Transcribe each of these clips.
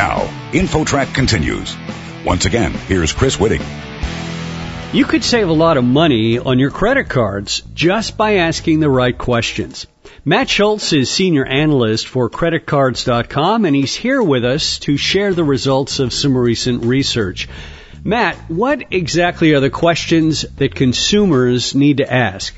Now, InfoTrack continues. Once again, here's Chris Whitting. You could save a lot of money on your credit cards just by asking the right questions. Matt Schultz is senior analyst for creditcards.com and he's here with us to share the results of some recent research. Matt, what exactly are the questions that consumers need to ask?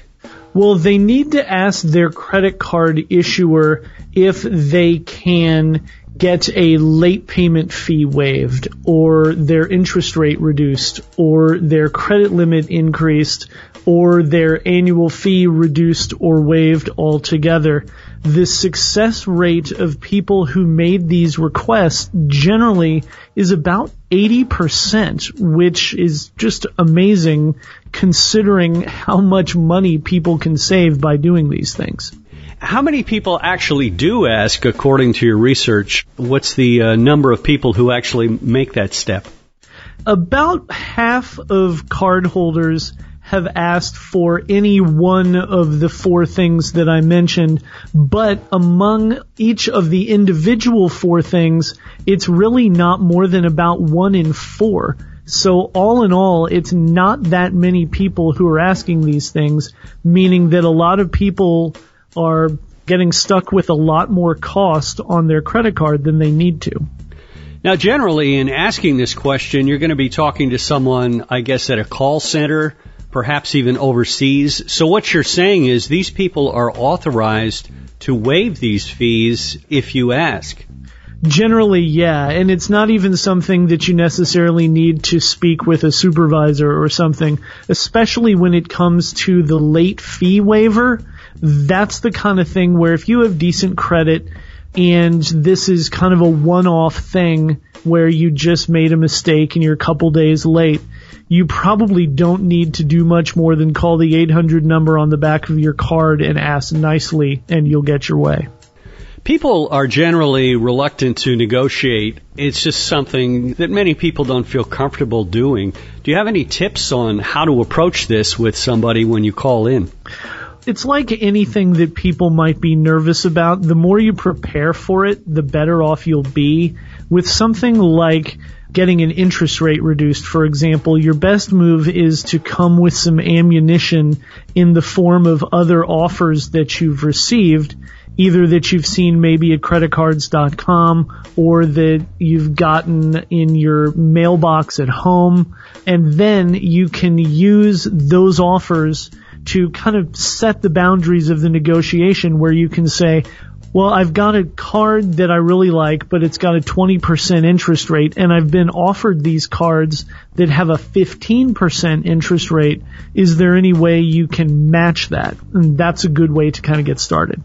Well, they need to ask their credit card issuer if they can get a late payment fee waived or their interest rate reduced or their credit limit increased or their annual fee reduced or waived altogether. The success rate of people who made these requests generally is about 80%, which is just amazing considering how much money people can save by doing these things. How many people actually do ask, according to your research? What's the uh, number of people who actually make that step? About half of cardholders have asked for any one of the four things that I mentioned, but among each of the individual four things, it's really not more than about one in four. So all in all, it's not that many people who are asking these things, meaning that a lot of people are getting stuck with a lot more cost on their credit card than they need to. Now, generally, in asking this question, you're going to be talking to someone, I guess, at a call center, perhaps even overseas. So what you're saying is these people are authorized to waive these fees if you ask. Generally, yeah, and it's not even something that you necessarily need to speak with a supervisor or something, especially when it comes to the late fee waiver that's the kind of thing where if you have decent credit and this is kind of a one-off thing where you just made a mistake and you're a couple days late, you probably don't need to do much more than call the 800 number on the back of your card and ask nicely and you'll get your way. People are generally reluctant to negotiate. It's just something that many people don't feel comfortable doing. Do you have any tips on how to approach this with somebody when you call in? It's like anything that people might be nervous about. The more you prepare for it, the better off you'll be. With something like getting an interest rate reduced, for example, your best move is to come with some ammunition in the form of other offers that you've received, either that you've seen maybe at creditcards.com or that you've gotten in your mailbox at home. And then you can use those offers to kind of set the boundaries of the negotiation where you can say, well, I've got a card that I really like, but it's got a 20% interest rate, and I've been offered these cards that have a 15% interest rate. Is there any way you can match that? And that's a good way to kind of get started.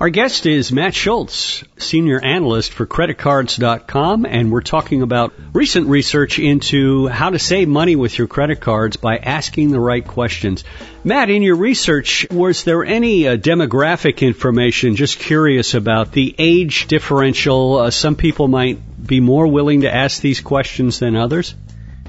Our guest is Matt Schultz, senior analyst for creditcards.com, and we're talking about recent research into how to save money with your credit cards by asking the right questions. Matt, in your research, was there any uh, demographic information? Just curious about the age differential. Uh, some people might be more willing to ask these questions than others.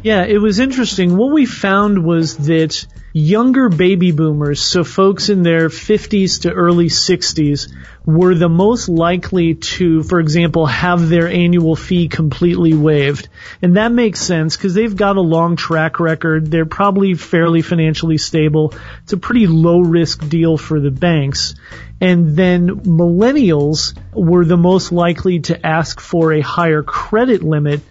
Yeah, it was interesting. What we found was that younger baby boomers, so folks in their 50s to early 60s, were the most likely to, for example, have their annual fee completely waived. And that makes sense because they've got a long track record. They're probably fairly financially stable. It's a pretty low risk deal for the banks. And then millennials were the most likely to ask for a higher credit limit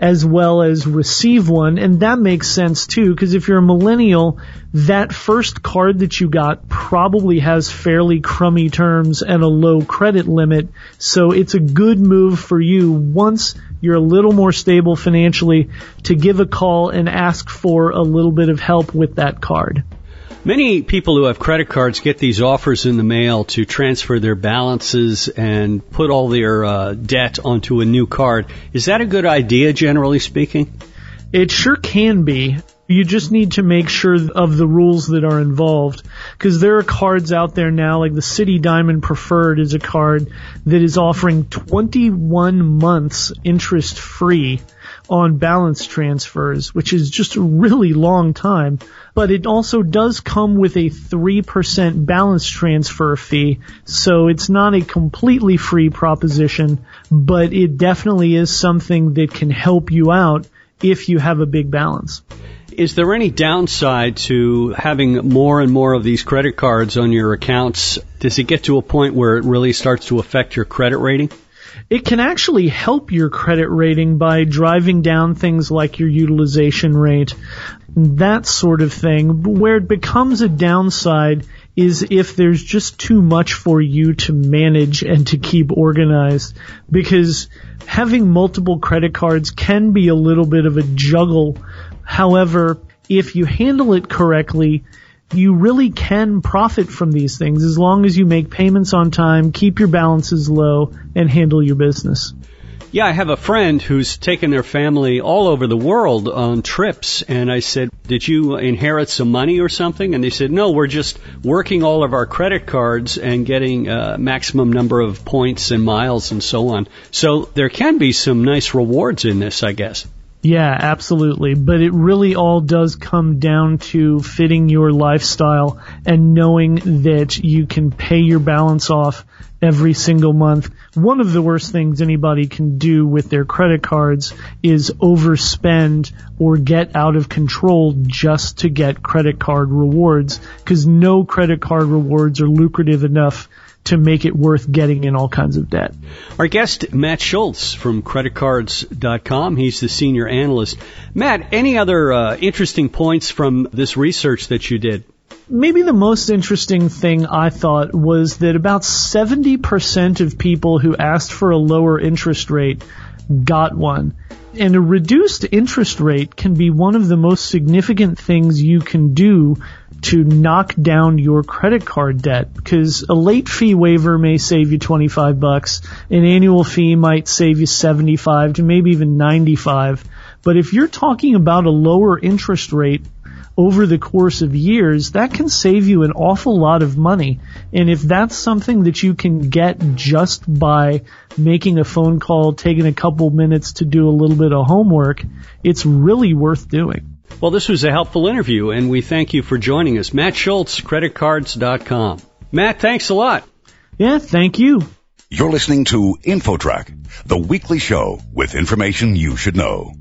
as well as receive one. And that makes sense too, because if you're a millennial, that first card that you got probably has fairly crummy terms and a low credit limit. So it's a good move for you once you're a little more stable financially to give a call and ask for a little bit of help with that card. Many people who have credit cards get these offers in the mail to transfer their balances and put all their uh, debt onto a new card. Is that a good idea, generally speaking? It sure can be. You just need to make sure of the rules that are involved. Because there are cards out there now, like the Citi Diamond Preferred is a card that is offering 21 months interest free on balance transfers, which is just a really long time but it also does come with a 3% balance transfer fee, so it's not a completely free proposition, but it definitely is something that can help you out if you have a big balance. Is there any downside to having more and more of these credit cards on your accounts? Does it get to a point where it really starts to affect your credit rating? It can actually help your credit rating by driving down things like your utilization rate, that sort of thing. Where it becomes a downside is if there's just too much for you to manage and to keep organized because having multiple credit cards can be a little bit of a juggle. However, if you handle it correctly, you really can profit from these things as long as you make payments on time, keep your balances low, and handle your business. Yeah, I have a friend who's taken their family all over the world on trips, and I said, Did you inherit some money or something? And they said, No, we're just working all of our credit cards and getting a maximum number of points and miles and so on. So there can be some nice rewards in this, I guess. Yeah, absolutely. But it really all does come down to fitting your lifestyle and knowing that you can pay your balance off every single month. One of the worst things anybody can do with their credit cards is overspend or get out of control just to get credit card rewards because no credit card rewards are lucrative enough to make it worth getting in all kinds of debt. Our guest, Matt Schultz from creditcards.com. He's the senior analyst. Matt, any other uh, interesting points from this research that you did? Maybe the most interesting thing I thought was that about 70% of people who asked for a lower interest rate got one. And a reduced interest rate can be one of the most significant things you can do to knock down your credit card debt because a late fee waiver may save you 25 bucks. An annual fee might save you 75 to maybe even 95. But if you're talking about a lower interest rate over the course of years, that can save you an awful lot of money. And if that's something that you can get just by making a phone call, taking a couple minutes to do a little bit of homework, it's really worth doing. Well, this was a helpful interview, and we thank you for joining us. Matt Schultz, creditcards.com. Matt, thanks a lot. Yeah, thank you. You're listening to InfoTrack, the weekly show with information you should know.